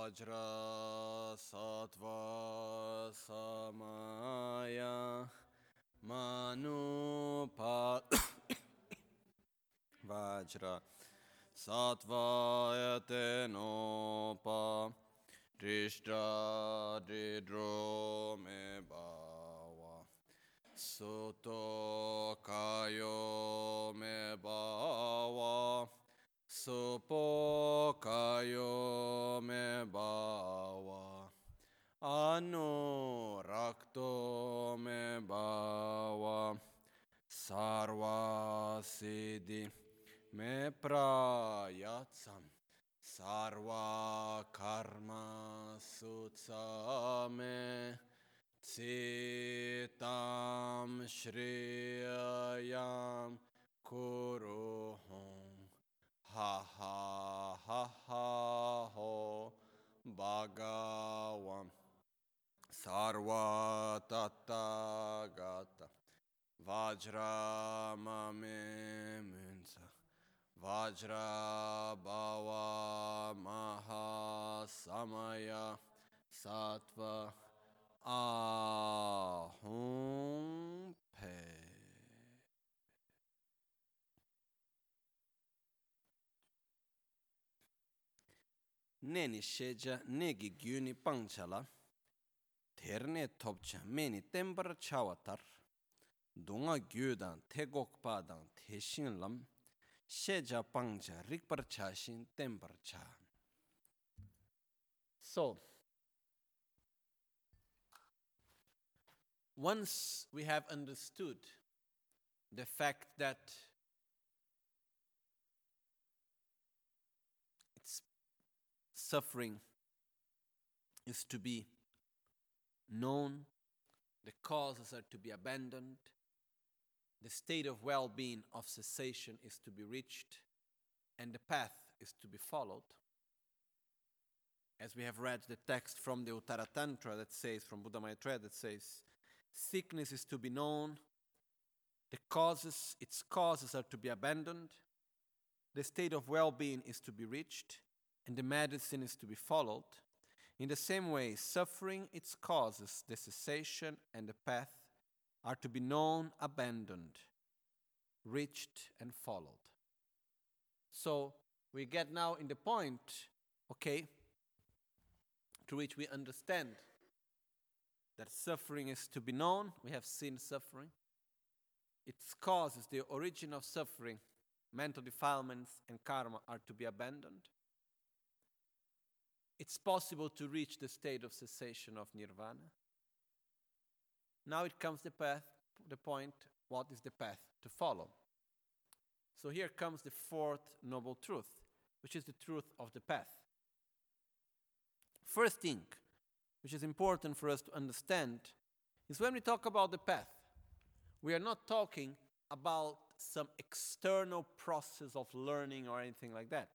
Vajra Sattva Samaya Manupa Vajra Sattvayate Nopa Drishta Didro Me Bhava Suto Kayo su pokajome bava, anu raktome bava, sarvasidi me prayatsam, sarva karma sutsame, citam shriyam kuruhum. Ha ha ha ha ho Bhagavam. Sarva Tathagata Vajramame Munsa Vajra Bhava Mahasamaya Sattva Ahum Pe. neni sheja negi gyuni pangchala terne topcha meni tembar chawatar dunga gyudan tegokpa dan teshin lam sheja pangcha rikpar chashin tembar cha so once we have understood the fact that suffering is to be known, the causes are to be abandoned, the state of well being of cessation is to be reached, and the path is to be followed. As we have read the text from the Uttara Tantra that says, from Buddha Maitreya, that says, sickness is to be known, the causes, its causes are to be abandoned, the state of well being is to be reached, and the medicine is to be followed. In the same way, suffering, its causes, the cessation, and the path are to be known, abandoned, reached, and followed. So we get now in the point, okay, to which we understand that suffering is to be known. We have seen suffering. Its causes, the origin of suffering, mental defilements, and karma are to be abandoned. It's possible to reach the state of cessation of nirvana. Now it comes the path, the point, what is the path to follow? So here comes the fourth noble truth, which is the truth of the path. First thing, which is important for us to understand, is when we talk about the path, we are not talking about some external process of learning or anything like that.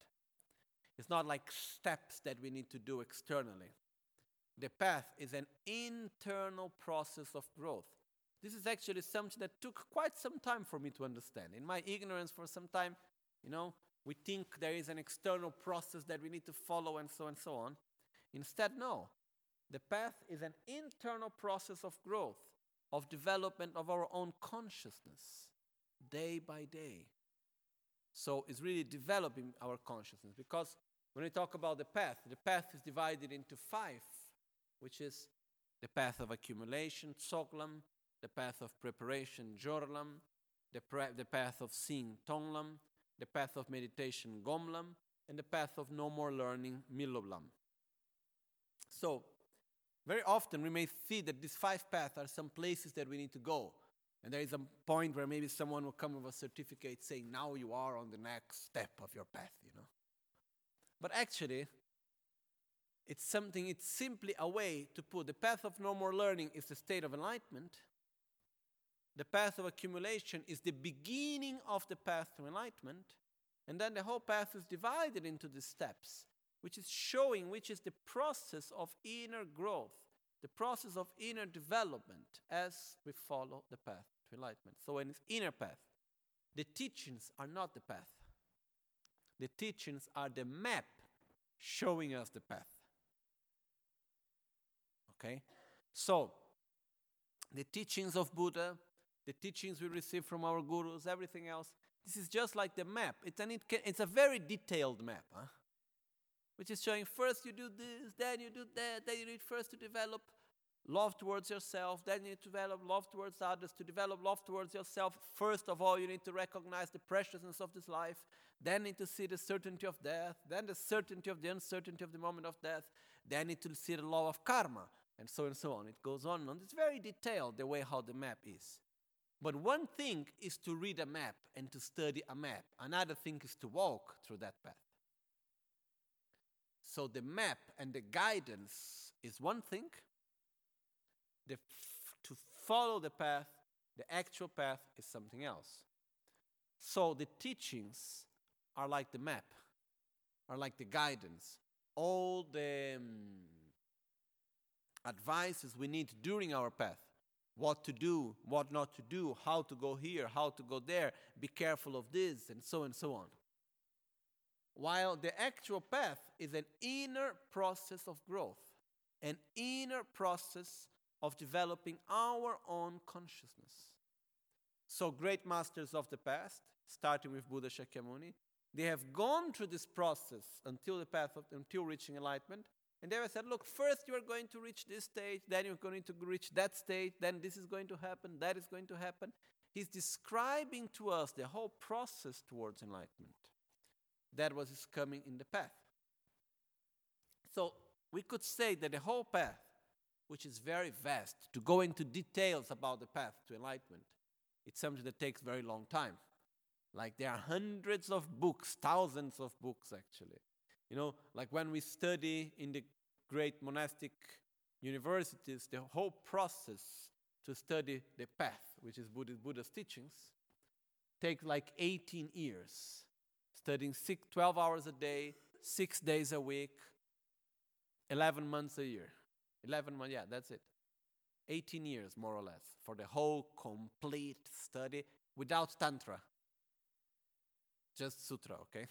It's not like steps that we need to do externally. The path is an internal process of growth. This is actually something that took quite some time for me to understand. In my ignorance, for some time, you know, we think there is an external process that we need to follow and so and so on. Instead, no. The path is an internal process of growth, of development of our own consciousness, day by day. So it's really developing our consciousness because when we talk about the path, the path is divided into five, which is the path of accumulation, tsoglam, the path of preparation, jorlam, the, pre- the path of seeing, tonglam, the path of meditation, gomlam, and the path of no more learning, miloblam. So, very often we may see that these five paths are some places that we need to go. And there is a point where maybe someone will come with a certificate saying, now you are on the next step of your path. But actually, it's something, it's simply a way to put the path of no more learning is the state of enlightenment. The path of accumulation is the beginning of the path to enlightenment. And then the whole path is divided into the steps, which is showing which is the process of inner growth, the process of inner development as we follow the path to enlightenment. So, in its inner path, the teachings are not the path, the teachings are the map showing us the path. Okay? So, the teachings of Buddha, the teachings we receive from our gurus, everything else, this is just like the map. It's, an, it can, it's a very detailed map, huh? which is showing first you do this, then you do that, then you need first to develop love towards yourself, then you need to develop love towards others. To develop love towards yourself, first of all, you need to recognize the preciousness of this life, then you need to see the certainty of death, then the certainty of the uncertainty of the moment of death, then you need to see the law of karma, and so and so on. It goes on and on. It's very detailed the way how the map is. But one thing is to read a map and to study a map. Another thing is to walk through that path. So the map and the guidance is one thing. The f- to follow the path, the actual path is something else. So the teachings are like the map, are like the guidance. All the um, advices we need during our path what to do, what not to do, how to go here, how to go there, be careful of this, and so and so on. While the actual path is an inner process of growth, an inner process of developing our own consciousness. So, great masters of the past, starting with Buddha Shakyamuni, they have gone through this process until the path of, until reaching enlightenment, and they have said, look, first you are going to reach this stage, then you're going to reach that stage, then this is going to happen, that is going to happen. He's describing to us the whole process towards enlightenment. That was his coming in the path. So we could say that the whole path, which is very vast, to go into details about the path to enlightenment, it's something that takes very long time. Like there are hundreds of books, thousands of books actually, you know, like when we study in the great monastic universities, the whole process to study the path, which is Buddha, Buddha's teachings, takes like 18 years. Studying six, 12 hours a day, six days a week, 11 months a year. 11 months, yeah, that's it. 18 years, more or less, for the whole complete study without Tantra. Just Sutra, okay?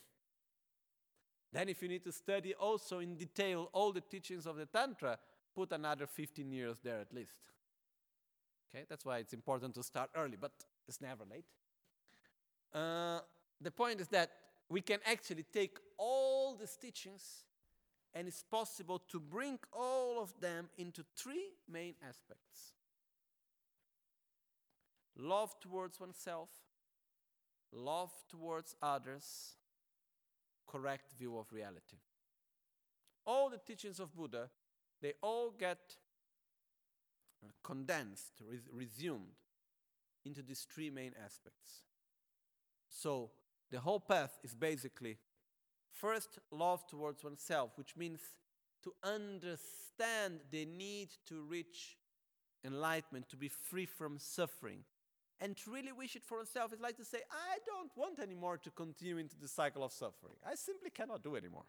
Then, if you need to study also in detail all the teachings of the Tantra, put another 15 years there at least. Okay, that's why it's important to start early, but it's never late. Uh, the point is that we can actually take all these teachings and it's possible to bring all of them into three main aspects love towards oneself, love towards others, correct view of reality. All the teachings of Buddha, they all get uh, condensed, res- resumed into these three main aspects. So the whole path is basically first love towards oneself, which means to understand the need to reach enlightenment, to be free from suffering, and to really wish it for oneself is like to say, I don't want anymore to continue into the cycle of suffering. I simply cannot do anymore.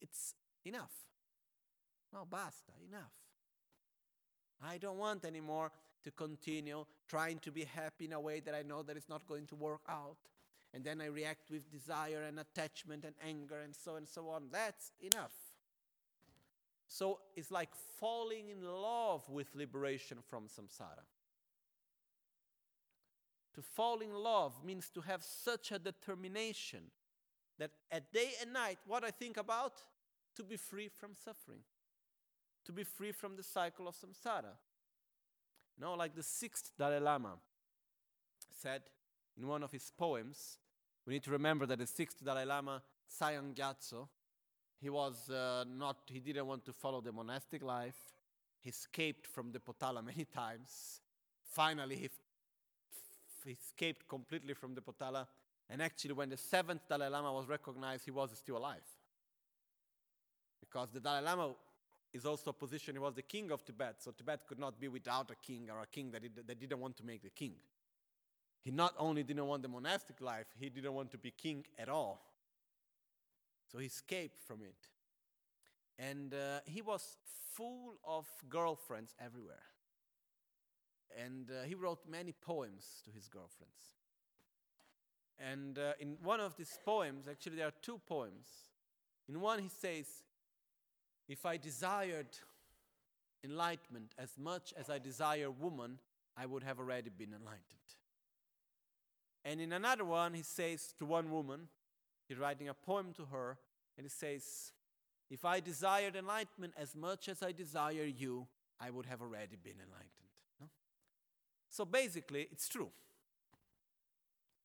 It's enough. No, basta, enough. I don't want anymore to continue trying to be happy in a way that I know that it's not going to work out. And then I react with desire and attachment and anger and so and so on. That's enough. So it's like falling in love with liberation from samsara. To fall in love means to have such a determination that at day and night, what I think about? To be free from suffering, to be free from the cycle of samsara. You know, like the sixth Dalai Lama said in one of his poems, we need to remember that the sixth Dalai Lama, Tsangyang Gyatso, he was uh, not, he didn't want to follow the monastic life. He escaped from the Potala many times. Finally, he escaped completely from the Potala. And actually, when the seventh Dalai Lama was recognized, he was still alive. Because the Dalai Lama is also a position, he was the king of Tibet, so Tibet could not be without a king or a king that, it, that didn't want to make the king. He not only didn't want the monastic life, he didn't want to be king at all. So he escaped from it. And uh, he was full of girlfriends everywhere. And uh, he wrote many poems to his girlfriends. And uh, in one of these poems, actually, there are two poems. In one, he says, If I desired enlightenment as much as I desire woman, I would have already been enlightened. And in another one, he says to one woman, he's writing a poem to her, and he says, If I desired enlightenment as much as I desire you, I would have already been enlightened. No? So basically, it's true.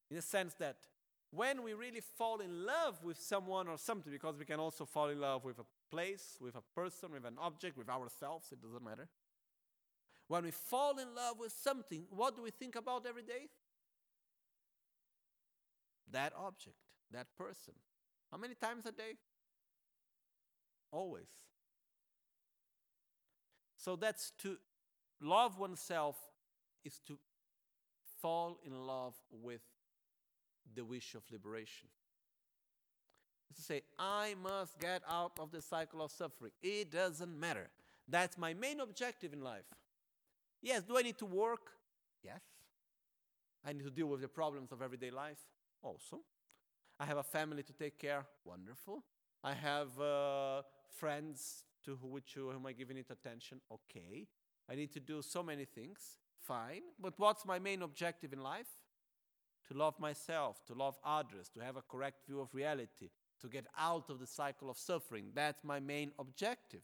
In the sense that when we really fall in love with someone or something, because we can also fall in love with a place, with a person, with an object, with ourselves, it doesn't matter. When we fall in love with something, what do we think about every day? That object, that person. How many times a day? Always. So that's to love oneself is to fall in love with the wish of liberation. To say, I must get out of the cycle of suffering. It doesn't matter. That's my main objective in life. Yes, do I need to work? Yes. I need to deal with the problems of everyday life? Also. I have a family to take care? Wonderful. I have uh, friends to which am I giving it attention? Okay. I need to do so many things? Fine. But what's my main objective in life? To love myself, to love others, to have a correct view of reality, to get out of the cycle of suffering. That's my main objective.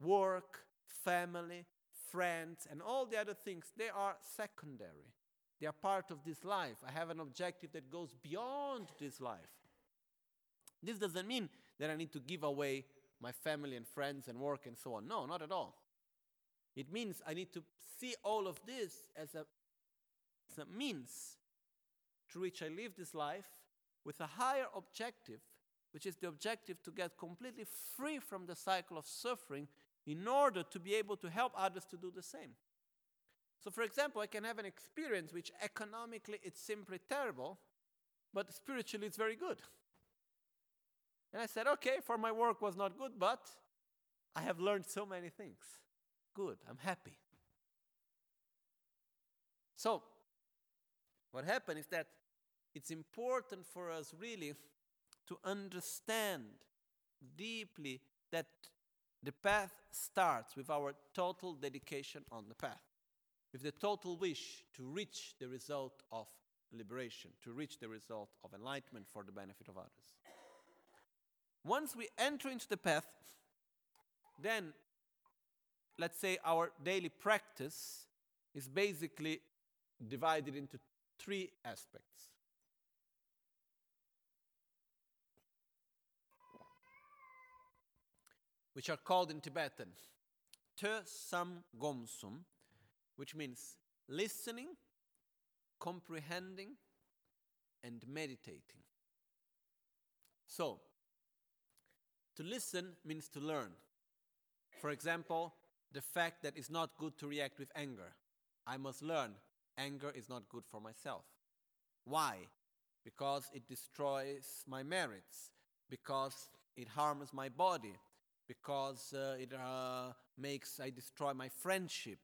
Work, family, friends, and all the other things, they are secondary. They are part of this life. I have an objective that goes beyond this life. This doesn't mean that I need to give away my family and friends and work and so on. No, not at all. It means I need to see all of this as a, as a means through which I live this life with a higher objective, which is the objective to get completely free from the cycle of suffering in order to be able to help others to do the same. So, for example, I can have an experience which economically it's simply terrible, but spiritually it's very good. And I said, okay, for my work was not good, but I have learned so many things. Good, I'm happy. So, what happened is that it's important for us really to understand deeply that the path starts with our total dedication on the path, with the total wish to reach the result of liberation, to reach the result of enlightenment for the benefit of others. Once we enter into the path, then let's say our daily practice is basically divided into three aspects. which are called in Tibetan Te Sam Gomsum, which means listening, comprehending, and meditating. So, to listen means to learn. For example, the fact that it's not good to react with anger. I must learn anger is not good for myself. Why? Because it destroys my merits, because it harms my body, because uh, it uh, makes I destroy my friendship.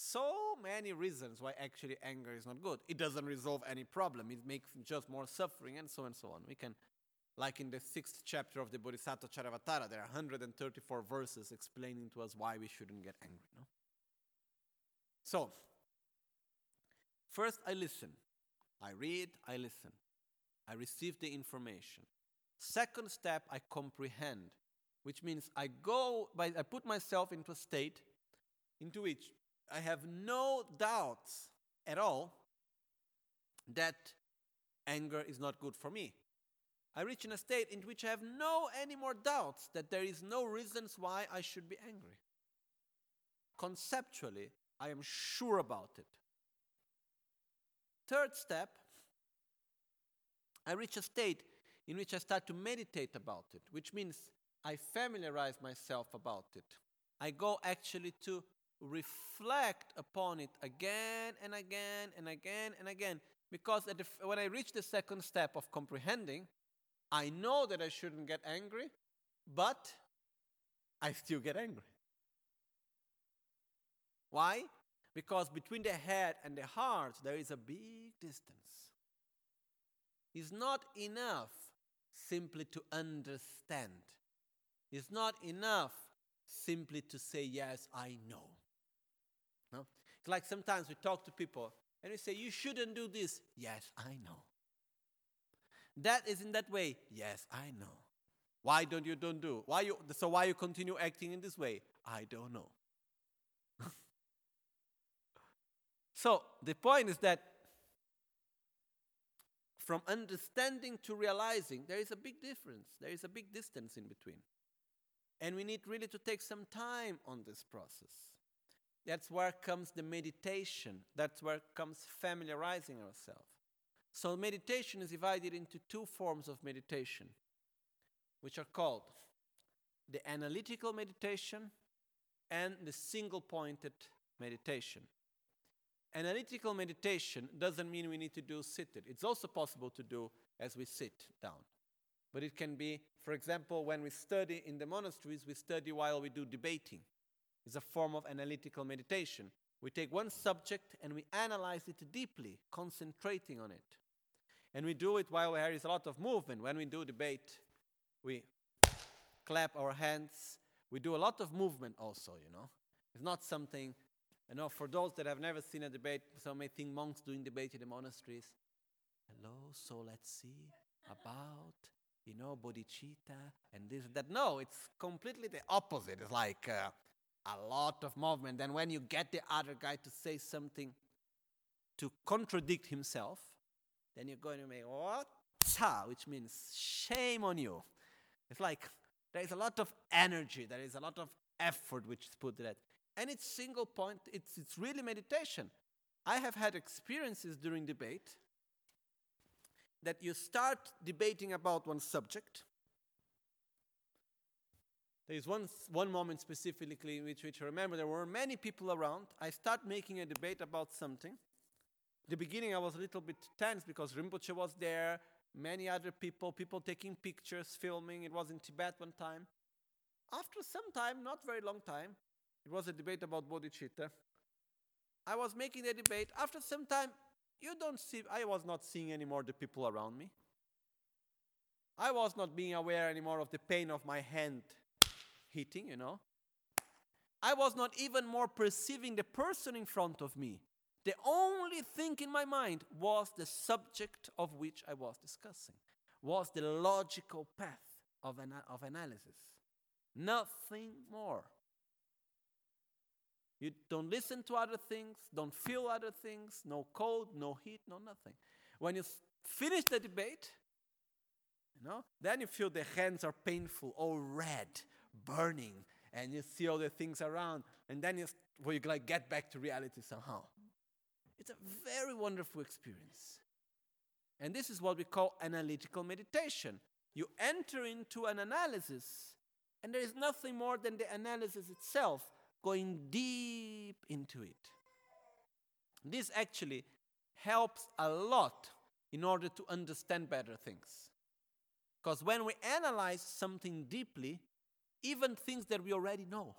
So many reasons why actually anger is not good. It doesn't resolve any problem. It makes just more suffering and so and so on. We can, like in the sixth chapter of the Bodhisattva Charyavatara, there are 134 verses explaining to us why we shouldn't get angry. No? So, first I listen. I read, I listen. I receive the information. Second step, I comprehend which means I go, by, I put myself into a state into which I have no doubts at all that anger is not good for me. I reach in a state in which I have no any more doubts that there is no reasons why I should be angry. Conceptually, I am sure about it. Third step, I reach a state in which I start to meditate about it, which means I familiarize myself about it. I go actually to reflect upon it again and again and again and again. Because the, when I reach the second step of comprehending, I know that I shouldn't get angry, but I still get angry. Why? Because between the head and the heart, there is a big distance. It's not enough simply to understand. It's not enough simply to say, Yes, I know. No? It's like sometimes we talk to people and we say, You shouldn't do this. Yes, I know. That is in that way. Yes, I know. Why don't you don't do? Why you so why you continue acting in this way? I don't know. so the point is that from understanding to realizing, there is a big difference. There is a big distance in between. And we need really to take some time on this process. That's where comes the meditation. That's where comes familiarizing ourselves. So, meditation is divided into two forms of meditation, which are called the analytical meditation and the single pointed meditation. Analytical meditation doesn't mean we need to do seated. It's also possible to do as we sit down. But it can be, for example, when we study in the monasteries, we study while we do debating. It's a form of analytical meditation. We take one subject and we analyze it deeply, concentrating on it. And we do it while there is a lot of movement. When we do debate, we clap our hands. We do a lot of movement also, you know. It's not something you know, for those that have never seen a debate, some may think monks doing debate in the monasteries. Hello, so let's see about, you know, bodhicitta and this, that. No, it's completely the opposite. It's like uh, a lot of movement. And when you get the other guy to say something to contradict himself, then you're going to make what? Which means shame on you. It's like there is a lot of energy, there is a lot of effort which is put to that and it's single point it's, it's really meditation i have had experiences during debate that you start debating about one subject there is one, one moment specifically which, which I remember there were many people around. I start making a debate about something. the beginning, I was a little bit tense because Rinpoche was there, many other people, people taking pictures, filming. It was in Tibet one time. After some time, not very long time, it was a debate about bodhicitta. I was making the debate. After some time, you don't see, I was not seeing anymore the people around me. I was not being aware anymore of the pain of my hand hitting, you know. I was not even more perceiving the person in front of me. The only thing in my mind was the subject of which I was discussing, was the logical path of, ana- of analysis. Nothing more. You don't listen to other things, don't feel other things, no cold, no heat, no nothing. When you finish the debate, you know, then you feel the hands are painful, all red, burning, and you see all the things around, and then you, well, you like get back to reality somehow. It's a very wonderful experience. And this is what we call analytical meditation. You enter into an analysis, and there is nothing more than the analysis itself going deep into it. This actually helps a lot in order to understand better things. Because when we analyze something deeply, even things that we already know,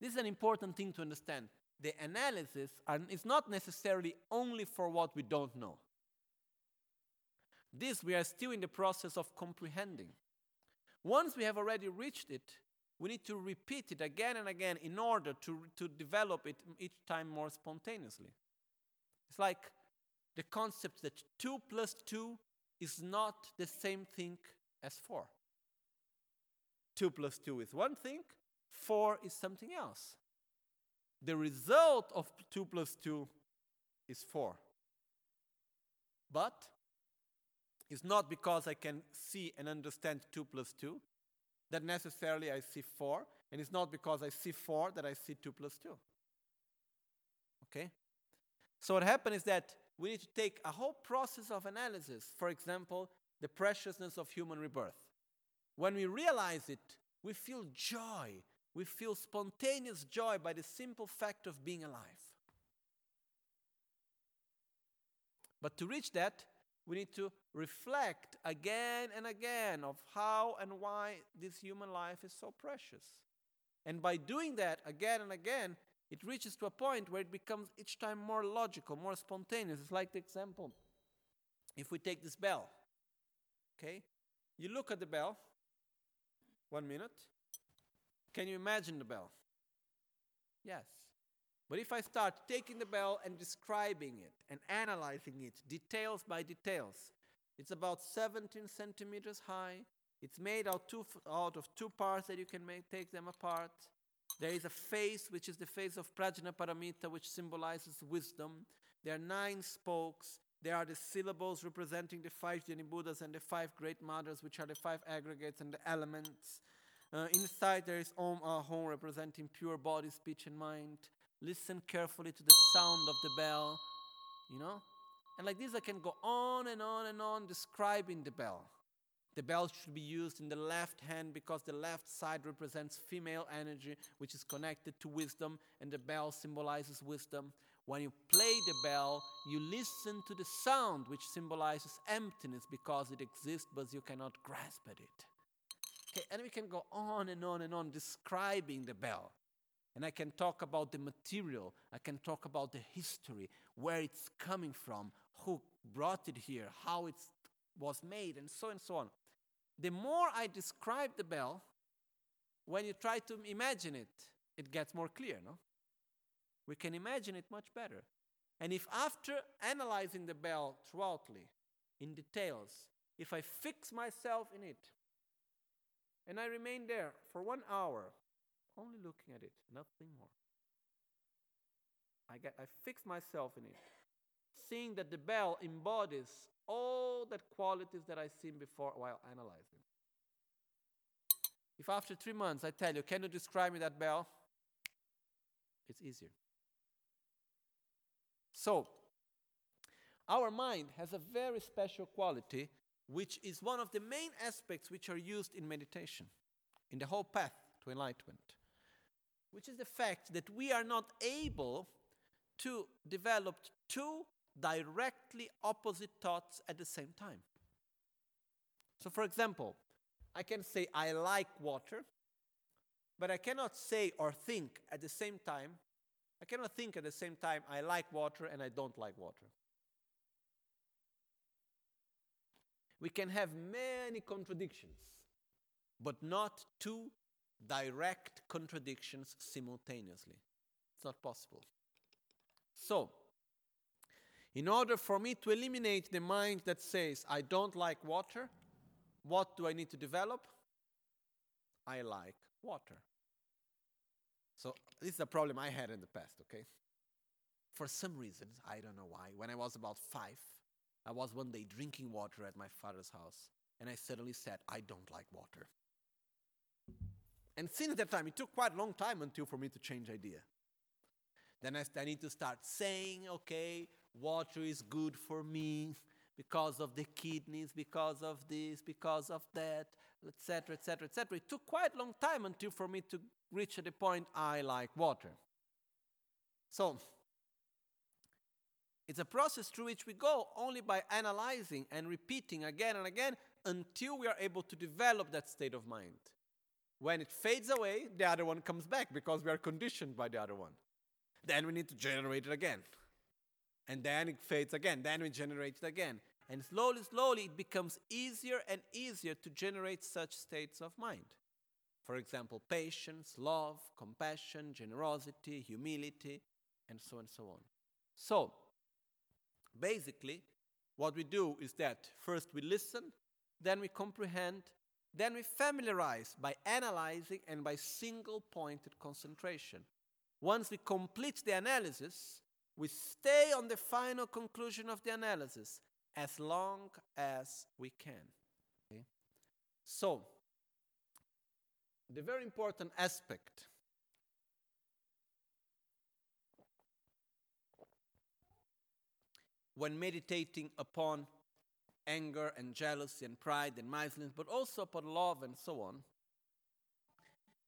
this is an important thing to understand. The analysis are, is not necessarily only for what we don't know. This we are still in the process of comprehending. Once we have already reached it, we need to repeat it again and again in order to, to develop it each time more spontaneously. It's like the concept that 2 plus 2 is not the same thing as 4. 2 plus 2 is one thing, 4 is something else. The result of 2 plus 2 is 4. But it's not because I can see and understand 2 plus 2 that necessarily I see 4, and it's not because I see 4 that I see 2 plus 2. Okay? So what happens is that we need to take a whole process of analysis. For example, the preciousness of human rebirth. When we realize it, we feel joy. We feel spontaneous joy by the simple fact of being alive. But to reach that, we need to reflect again and again of how and why this human life is so precious. And by doing that again and again, it reaches to a point where it becomes each time more logical, more spontaneous. It's like the example if we take this bell, okay? You look at the bell, one minute, Can you imagine the bell? Yes. But if I start taking the bell and describing it and analyzing it details by details, it's about 17 centimeters high. It's made out, two, out of two parts that you can make, take them apart. There is a face, which is the face of Prajnaparamita, which symbolizes wisdom. There are nine spokes. There are the syllables representing the five Dhyani Buddhas and the five great mothers, which are the five aggregates and the elements. Uh, inside there is Om Ahom, representing pure body, speech, and mind. Listen carefully to the sound of the bell, you know? And like this, I can go on and on and on describing the bell. The bell should be used in the left hand because the left side represents female energy, which is connected to wisdom, and the bell symbolizes wisdom. When you play the bell, you listen to the sound, which symbolizes emptiness because it exists, but you cannot grasp at it. Okay, and we can go on and on and on describing the bell. And I can talk about the material, I can talk about the history, where it's coming from, who brought it here, how it was made, and so and so on. The more I describe the bell, when you try to imagine it, it gets more clear, no? We can imagine it much better. And if after analyzing the bell throughoutly, in details, if I fix myself in it, and I remain there for one hour, only looking at it, nothing more. I, get, I fix myself in it, seeing that the bell embodies all the qualities that I've seen before while analyzing. If after three months I tell you, can you describe me that bell? It's easier. So, our mind has a very special quality, which is one of the main aspects which are used in meditation, in the whole path to enlightenment, which is the fact that we are not able to develop two directly opposite thoughts at the same time. So, for example, I can say I like water, but I cannot say or think at the same time. I cannot think at the same time I like water and I don't like water. We can have many contradictions, but not two direct contradictions simultaneously. It's not possible. So, in order for me to eliminate the mind that says, I don't like water, what do I need to develop? I like water. So, this is a problem I had in the past, okay? For some reasons, I don't know why, when I was about five, I was one day drinking water at my father's house, and I suddenly said, I don't like water. And since that time, it took quite a long time until for me to change idea. Then I, I need to start saying, okay, water is good for me because of the kidneys, because of this, because of that, etc., etc., etc. It took quite a long time until for me to reach the point I like water. So, it's a process through which we go only by analyzing and repeating again and again until we are able to develop that state of mind. When it fades away, the other one comes back because we are conditioned by the other one. Then we need to generate it again. And then it fades again. Then we generate it again. And slowly, slowly, it becomes easier and easier to generate such states of mind. For example, patience, love, compassion, generosity, humility, and so on and so on. So, basically, what we do is that first we listen, then we comprehend, then we familiarize by analyzing and by single pointed concentration. Once we complete the analysis, we stay on the final conclusion of the analysis as long as we can. Okay? So, the very important aspect when meditating upon anger and jealousy and pride and miserliness, but also upon love and so on,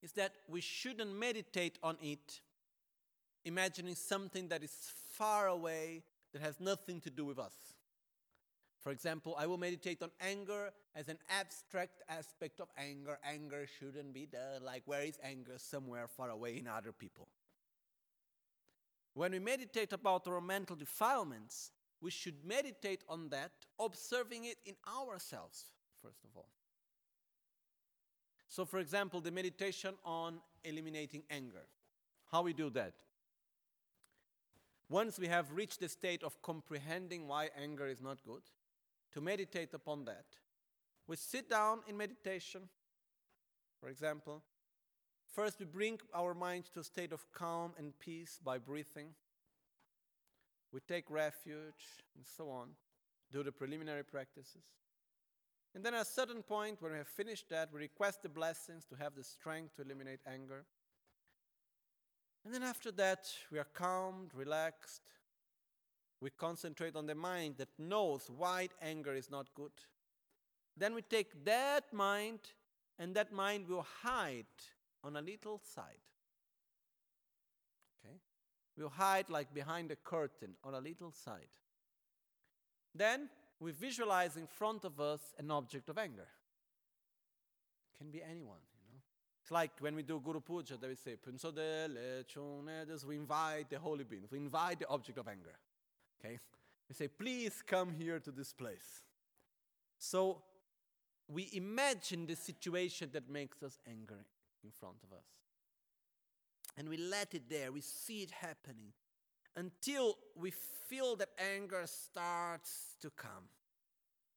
is that we shouldn't meditate on it imagining something that is far away, that has nothing to do with us. For example, I will meditate on anger as an abstract aspect of anger. Anger shouldn't be there. Like, where is anger? Somewhere far away in other people. When we meditate about our mental defilements, we should meditate on that, observing it in ourselves, first of all. So, for example, the meditation on eliminating anger. How we do that? Once we have reached the state of comprehending why anger is not good, to meditate upon that, we sit down in meditation, for example. First, we bring our mind to a state of calm and peace by breathing. We take refuge and so on, do the preliminary practices. And then at a certain point, when we have finished that, we request the blessings to have the strength to eliminate anger. And then after that, we are calmed, relaxed. We concentrate on the mind that knows why anger is not good. Then we take that mind, and that mind will hide on a little side. Okay? We'll hide like behind a curtain on a little side. Then we visualize in front of us an object of anger. Can be anyone. It's like when we do Guru Puja, they say, we invite the holy beings, we invite the object of anger. Okay? We say, please come here to this place. So we imagine the situation that makes us angry in front of us. And we let it there, we see it happening until we feel that anger starts to come.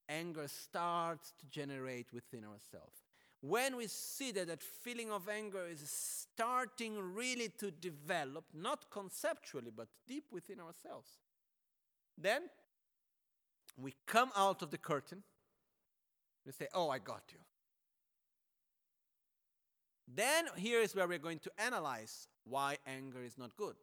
Anger starts to generate within ourselves when we see that that feeling of anger is starting really to develop, not conceptually, but deep within ourselves, then we come out of the curtain. We say, Oh, I got you. Then here is where we're going to analyze why anger is not good.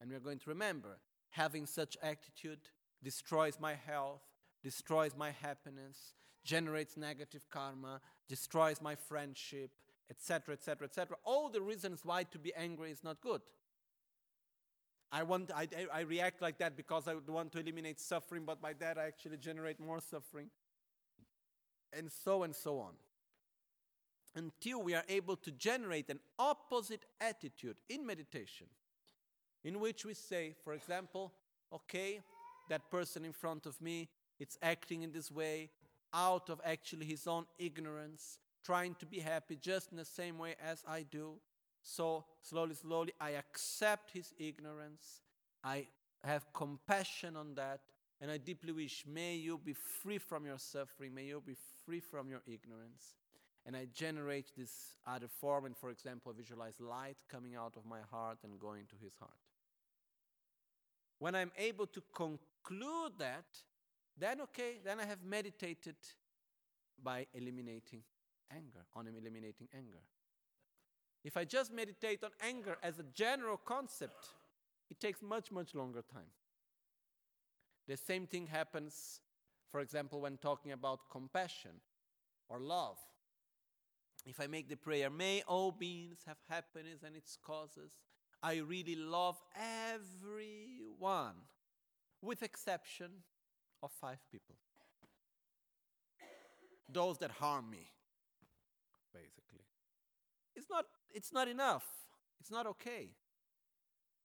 And we're going to remember having such attitude destroys my health, destroys my happiness, generates negative karma, destroys my friendship, etc., etc., etc. All the reasons why to be angry is not good. I, want, I, I react like that because I want to eliminate suffering, but by that I actually generate more suffering. And so and so on. Until we are able to generate an opposite attitude in meditation, in which we say, for example, okay, that person in front of me, it's acting in this way out of actually his own ignorance, trying to be happy just in the same way as I do. So, slowly, slowly, I accept his ignorance. I have compassion on that. And I deeply wish, may you be free from your suffering. May you be free from your ignorance. And I generate this other form. And for example, visualize light coming out of my heart and going to his heart. When I'm able to conclude that, then, okay, then I have meditated by eliminating anger, on eliminating anger. If I just meditate on anger as a general concept, it takes much, much longer time. The same thing happens, for example, when talking about compassion or love. If I make the prayer, may all beings have happiness and its causes, I really love everyone, with exception of five people. Those that harm me, basically. It's not, it's not enough. It's not okay.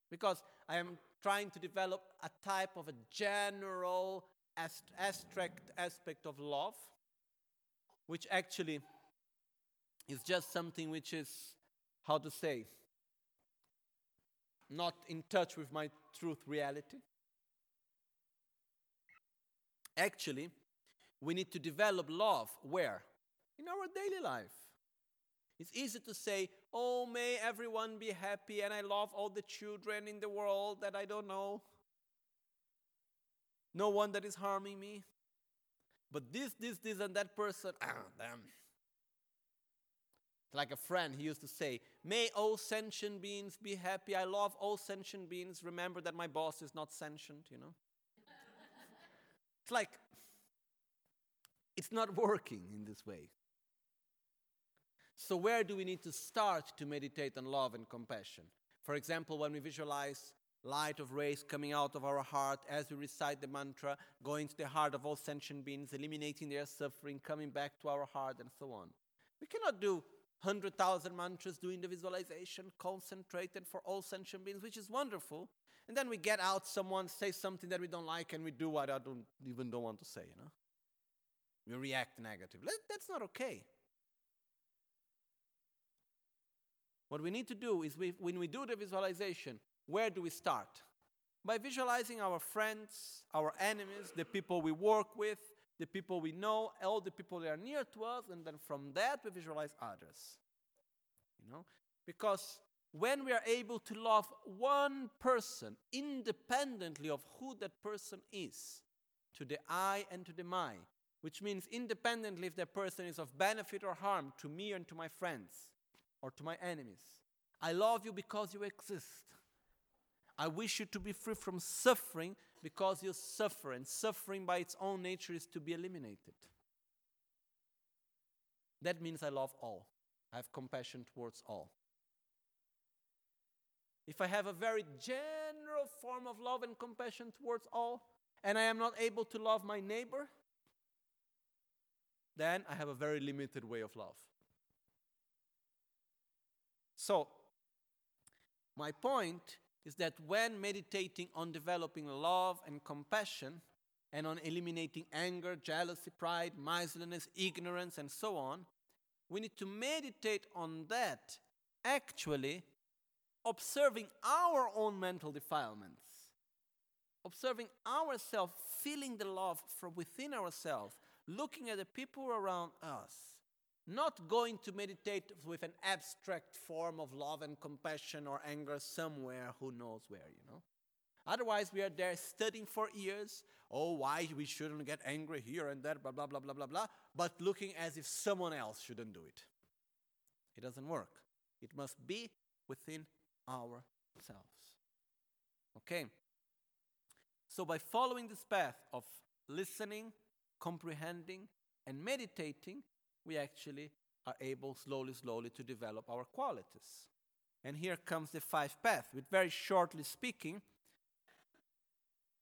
Because I am trying to develop a type of a general abstract aspect of love, which actually is just something which is, how to say, not in touch with my truth reality. Actually, we need to develop love where? In our daily life. It's easy to say, Oh, may everyone be happy, and I love all the children in the world that I don't know. No one that is harming me. But this, this, this, and that person, ah, damn. Like a friend, he used to say, May all sentient beings be happy. I love all sentient beings. Remember that my boss is not sentient, you know? It's like, it's not working in this way. So, where do we need to start to meditate on love and compassion? For example, when we visualize light of rays coming out of our heart as we recite the mantra, going to the heart of all sentient beings, eliminating their suffering, coming back to our heart, and so on. We cannot do 100,000 mantras doing the visualization, concentrated for all sentient beings, which is wonderful. And then we get out, someone say something that we don't like, and we do what I don't even don't want to say, you know? We react negatively. That's not okay. What we need to do is we, when we do the visualization, where do we start? By visualizing our friends, our enemies, the people we work with, the people we know, all the people that are near to us, and then from that we visualize others. You know? Because when we are able to love one person independently of who that person is, to the I and to the my, which means independently if that person is of benefit or harm to me and to my friends or to my enemies. I love you because you exist. I wish you to be free from suffering because you suffer, and suffering by its own nature is to be eliminated. That means I love all. I have compassion towards all. If I have a very general form of love and compassion towards all, and I am not able to love my neighbor, then I have a very limited way of love. So, my point is that when meditating on developing love and compassion, and on eliminating anger, jealousy, pride, miserliness, ignorance, and so on, we need to meditate on that actually observing our own mental defilements, observing ourselves, feeling the love from within ourselves, looking at the people around us, not going to meditate with an abstract form of love and compassion or anger somewhere, who knows where, you know. Otherwise, we are there studying for years. Oh, why we shouldn't get angry here and there, blah, blah, blah, blah, blah, blah, but looking as if someone else shouldn't do it. It doesn't work. It must be within ourselves. Okay? So, by following this path of listening, comprehending, and meditating, we actually are able slowly, slowly to develop our qualities. And here comes the five path. With very shortly speaking,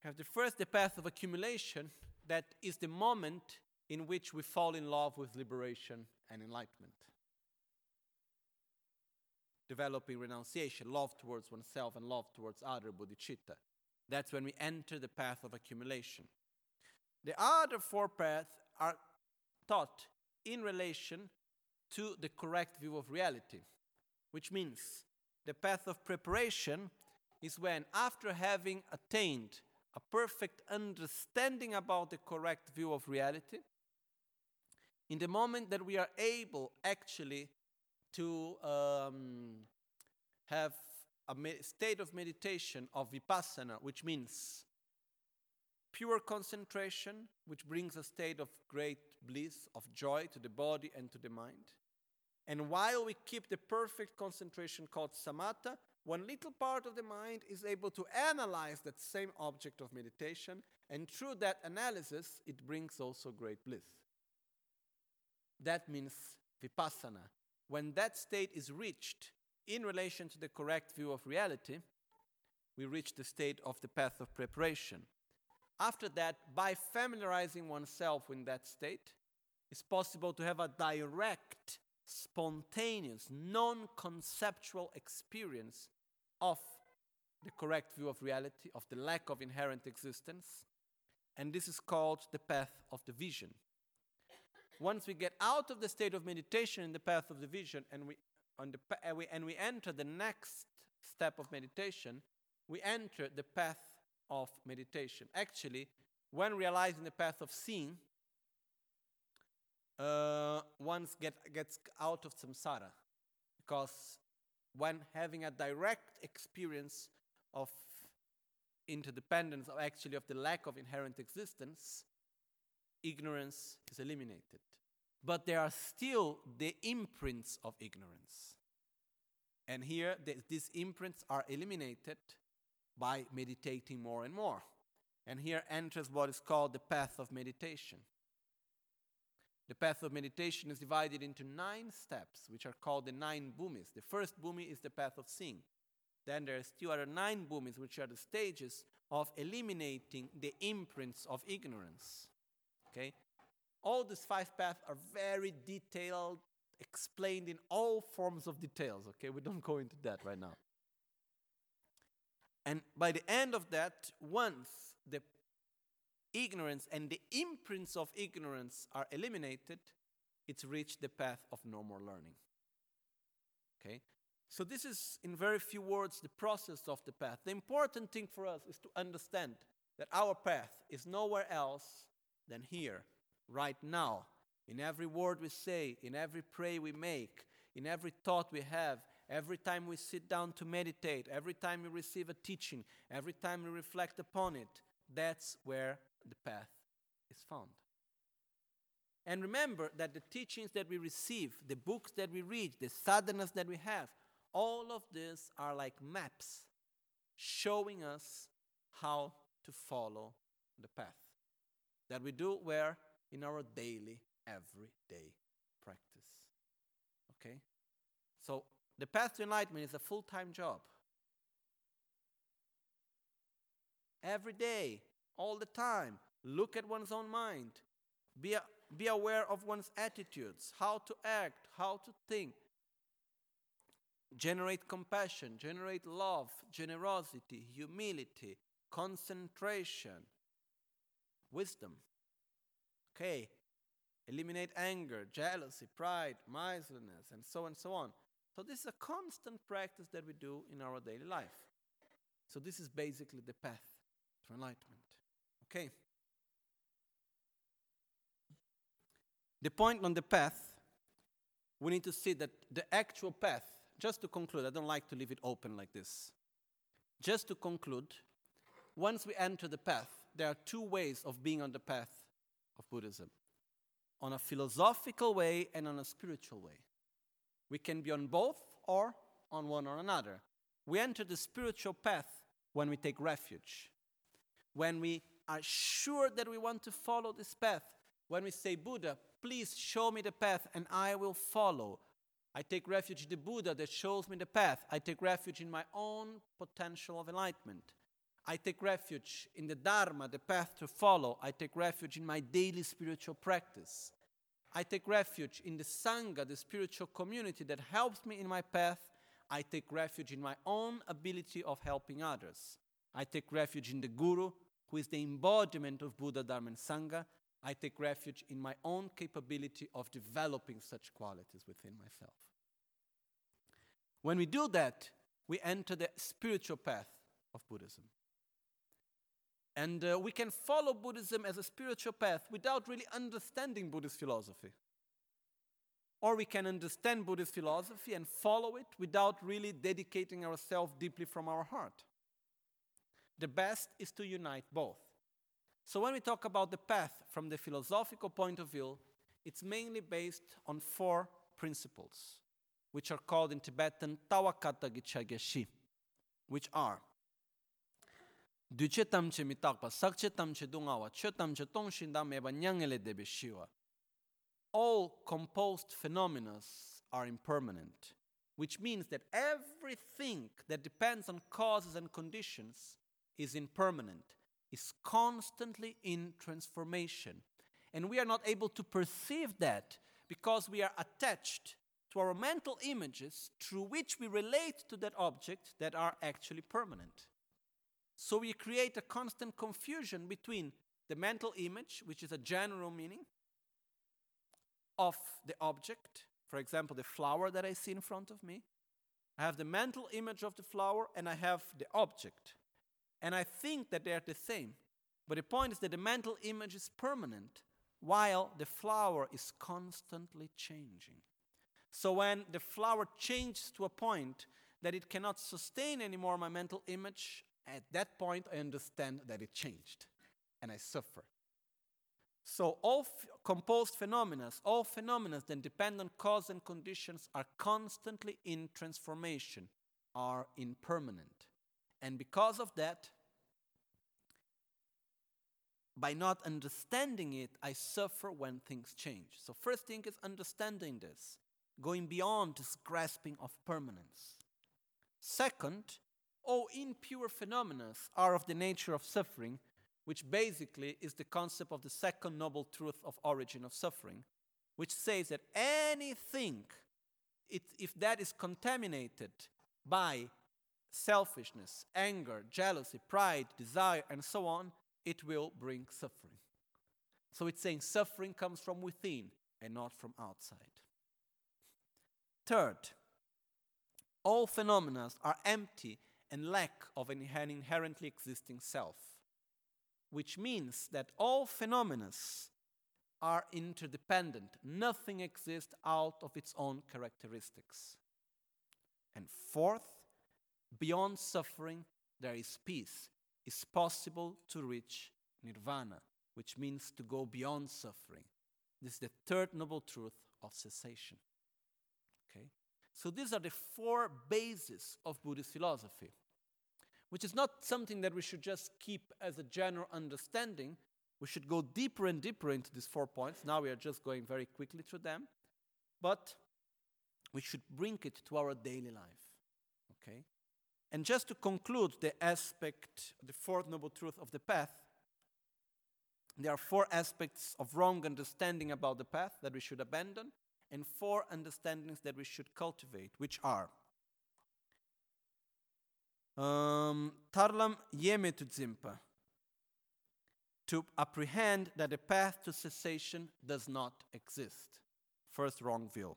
We have the first, the path of accumulation, that is the moment in which we fall in love with liberation and enlightenment. Developing renunciation, love towards oneself and love towards other, bodhicitta. That's when we enter the path of accumulation. The other four paths are taught in relation to the correct view of reality, which means the path of preparation is when, after having attained a perfect understanding about the correct view of reality, in the moment that we are able actually to um, have a state of meditation of vipassana, which means pure concentration, which brings a state of great bliss, of joy to the body and to the mind. And while we keep the perfect concentration called samatha, one little part of the mind is able to analyze that same object of meditation, and through that analysis, it brings also great bliss. That means vipassana. When that state is reached in relation to the correct view of reality, we reach the state of the path of preparation. After that, by familiarizing oneself with that state, it's possible to have a direct, spontaneous, non conceptual experience of the correct view of reality, of the lack of inherent existence. And this is called the path of the vision. Once we get out of the state of meditation in the path of the vision and we, on the, and we, and we enter the next step of meditation, we enter the path of meditation. Actually, when realizing the path of seeing, uh, one get, gets out of samsara. Because when having a direct experience of interdependence, or actually of the lack of inherent existence, ignorance is eliminated. But there are still the imprints of ignorance. And here, the, these imprints are eliminated by meditating more and more. And here enters what is called the path of meditation. The path of meditation is divided into nine steps, which are called the nine bhumis. The first bhumi is the path of seeing. Then there are still other nine bhumis, which are the stages of eliminating the imprints of ignorance. Okay? All these five paths are very detailed, explained in all forms of details. Okay, we don't go into that right now. And by the end of that, once the ignorance and the imprints of ignorance are eliminated, it's reached the path of no more learning. Okay? So, this is, in very few words, the process of the path. The important thing for us is to understand that our path is nowhere else than here, right now. In every word we say, in every prayer we make, in every thought we have, every time we sit down to meditate, every time we receive a teaching, every time we reflect upon it, that's where the path is found. And remember that the teachings that we receive, the books that we read, the sadhanas that we have, all of these are like maps showing us how to follow the path that we do where in our daily everyday practice okay? So the path to enlightenment is a full-time job. Every day all the time look at one's own mind. Be, a, be aware of one's attitudes how to act how to think. Generate compassion generate love generosity humility concentration, wisdom. Okay, eliminate anger, jealousy, pride, miserliness, and so on and so on. So, this is a constant practice that we do in our daily life. So, this is basically the path to enlightenment. Okay. The point on the path, we need to see that the actual path, just to conclude, I don't like to leave it open like this. Just to conclude, once we enter the path, there are two ways of being on the path of Buddhism on a philosophical way and on a spiritual way. We can be on both or on one or another. We enter the spiritual path when we take refuge, when we are sure that we want to follow this path, when we say, Buddha, please show me the path and I will follow. I take refuge in the Buddha that shows me the path. I take refuge in my own potential of enlightenment. I take refuge in the Dharma, the path to follow. I take refuge in my daily spiritual practice. I take refuge in the Sangha, the spiritual community that helps me in my path. I take refuge in my own ability of helping others. I take refuge in the Guru, who is the embodiment of Buddha, Dharma, and Sangha. I take refuge in my own capability of developing such qualities within myself. When we do that, we enter the spiritual path of Buddhism. And uh, we can follow Buddhism as a spiritual path without really understanding Buddhist philosophy. Or we can understand Buddhist philosophy and follow it without really dedicating ourselves deeply from our heart. The best is to unite both. So when we talk about the path from the philosophical point of view, it's mainly based on four principles, which are called in Tibetan Tawakata which are duche tamche sakche tamche dungawa che tamche tongshinda meba nyangele debe shiwa. All composed phenomena are impermanent, which means that everything that depends on causes and conditions is impermanent, is constantly in transformation. And we are not able to perceive that because we are attached to our mental images through which we relate to that object that are actually permanent. So we create a constant confusion between the mental image, which is a general meaning, of the object. For example, the flower that I see in front of me. I have the mental image of the flower and I have the object. And I think that they are the same. But the point is that the mental image is permanent while the flower is constantly changing. So when the flower changes to a point that it cannot sustain anymore my mental image, at that point, I understand that it changed and I suffer. So, all composed phenomena, all phenomena that depend on cause and conditions, are constantly in transformation, are impermanent. And because of that, by not understanding it, I suffer when things change. So, first thing is understanding this, going beyond this grasping of permanence. Second, all impure phenomena are of the nature of suffering, which basically is the concept of the second noble truth of origin of suffering, which says that anything, it, if that is contaminated by selfishness, anger, jealousy, pride, desire, and so on, it will bring suffering. So it's saying suffering comes from within and not from outside. Third, all phenomena are empty and lack of an inherently existing self, which means that all phenomena are interdependent. Nothing exists out of its own characteristics. And fourth, beyond suffering, there is peace. It's possible to reach nirvana, which means to go beyond suffering. This is the third noble truth of cessation. Okay? So these are the four bases of Buddhist philosophy, which is not something that we should just keep as a general understanding. We should go deeper and deeper into these four points. Now we are just going very quickly through them. But we should bring it to our daily life. Okay? And just to conclude the aspect, the fourth noble truth of the path, there are four aspects of wrong understanding about the path that we should abandon, and four understandings that we should cultivate, which are um, Tarlam Yeme Zimpa, to apprehend that the path to cessation does not exist. First wrong view.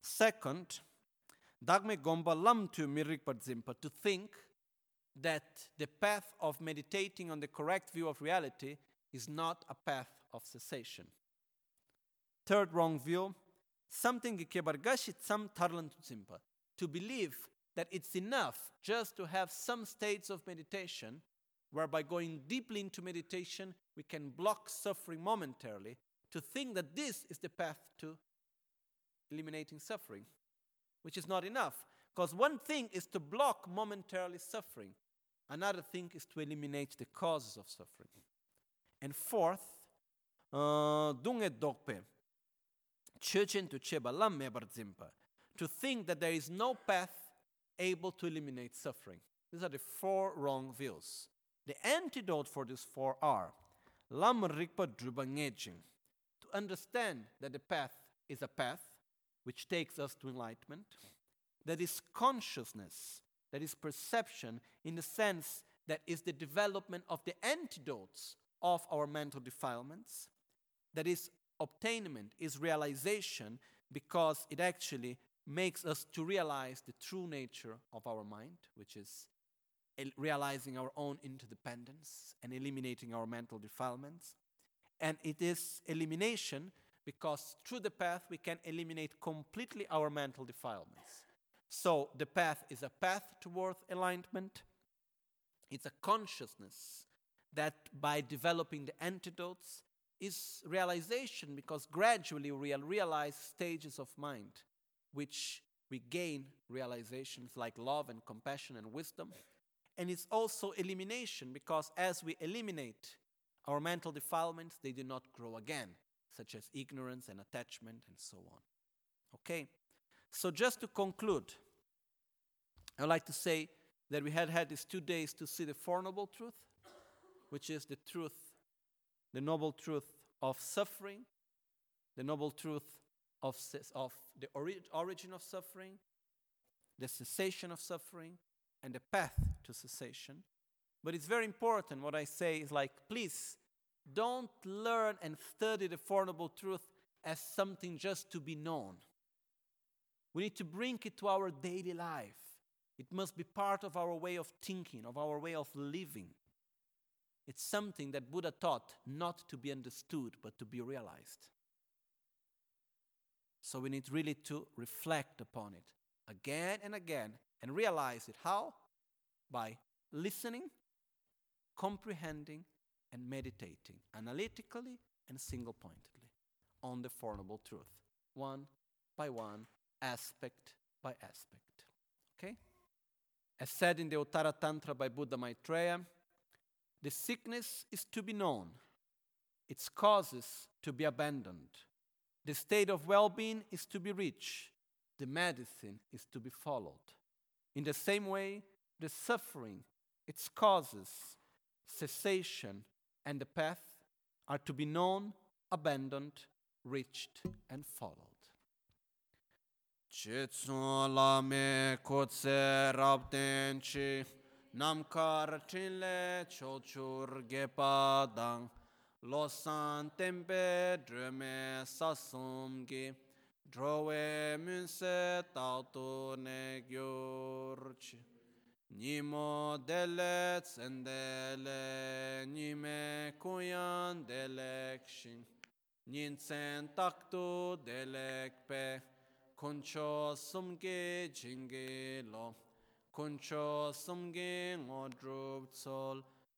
Second, Dagme Gomba Lam to Mirikpa Zimpa, to think that the path of meditating on the correct view of reality is not a path of cessation. Third wrong view, something some to believe that it's enough just to have some states of meditation whereby going deeply into meditation we can block suffering momentarily to think that this is the path to eliminating suffering which is not enough. Because one thing is to block momentarily suffering another thing is to eliminate the causes of suffering. And fourth, uh, dunge dokpe, chechen to cheba lam to think that there is no path able to eliminate suffering. These are the four wrong views. The antidote for these four are lam rikpa drubangejing, to understand that the path is a path which takes us to enlightenment, that is consciousness, that is perception in the sense that is the development of the antidotes of our mental defilements. That is, obtainment is realization because it actually makes us to realize the true nature of our mind, which is realizing our own interdependence and eliminating our mental defilements. And it is elimination because through the path we can eliminate completely our mental defilements. So the path is a path towards alignment. It's a consciousness that by developing the antidotes is realization because gradually we'll realize stages of mind which we gain realizations like love and compassion and wisdom. And it's also elimination because as we eliminate our mental defilements, they do not grow again, such as ignorance and attachment and so on. Okay? So, just to conclude, I'd like to say that we had had these two days to see the Four Noble Truth which is the truth, the noble truth of suffering, the noble truth of, of the ori- origin of suffering, the cessation of suffering, and the path to cessation. But it's very important what I say is like, please don't learn and study the Four Noble Truth as something just to be known. We need to bring it to our daily life. It must be part of our way of thinking, of our way of living. It's something that Buddha taught not to be understood, but to be realized. So we need really to reflect upon it again and again and realize it. How? By listening, comprehending, and meditating analytically and single pointedly on the Four Noble Truth, one by one, aspect by aspect. Okay? As said in the Uttara Tantra by Buddha Maitreya, the sickness is to be known, its causes to be abandoned. The state of well being is to be reached, the medicine is to be followed. In the same way, the suffering, its causes, cessation, and the path are to be known, abandoned, reached, and followed. namkar chinle chochur gepa dang losan tempe dreme sasum ge Drowe munse tautu ne gyorchi. Nimo dele tsendele, nime kuyan delekshin. Ninsen taktu delekpe, kuncho sumge jinge lo. Kuncho sumge ngodrub tsol,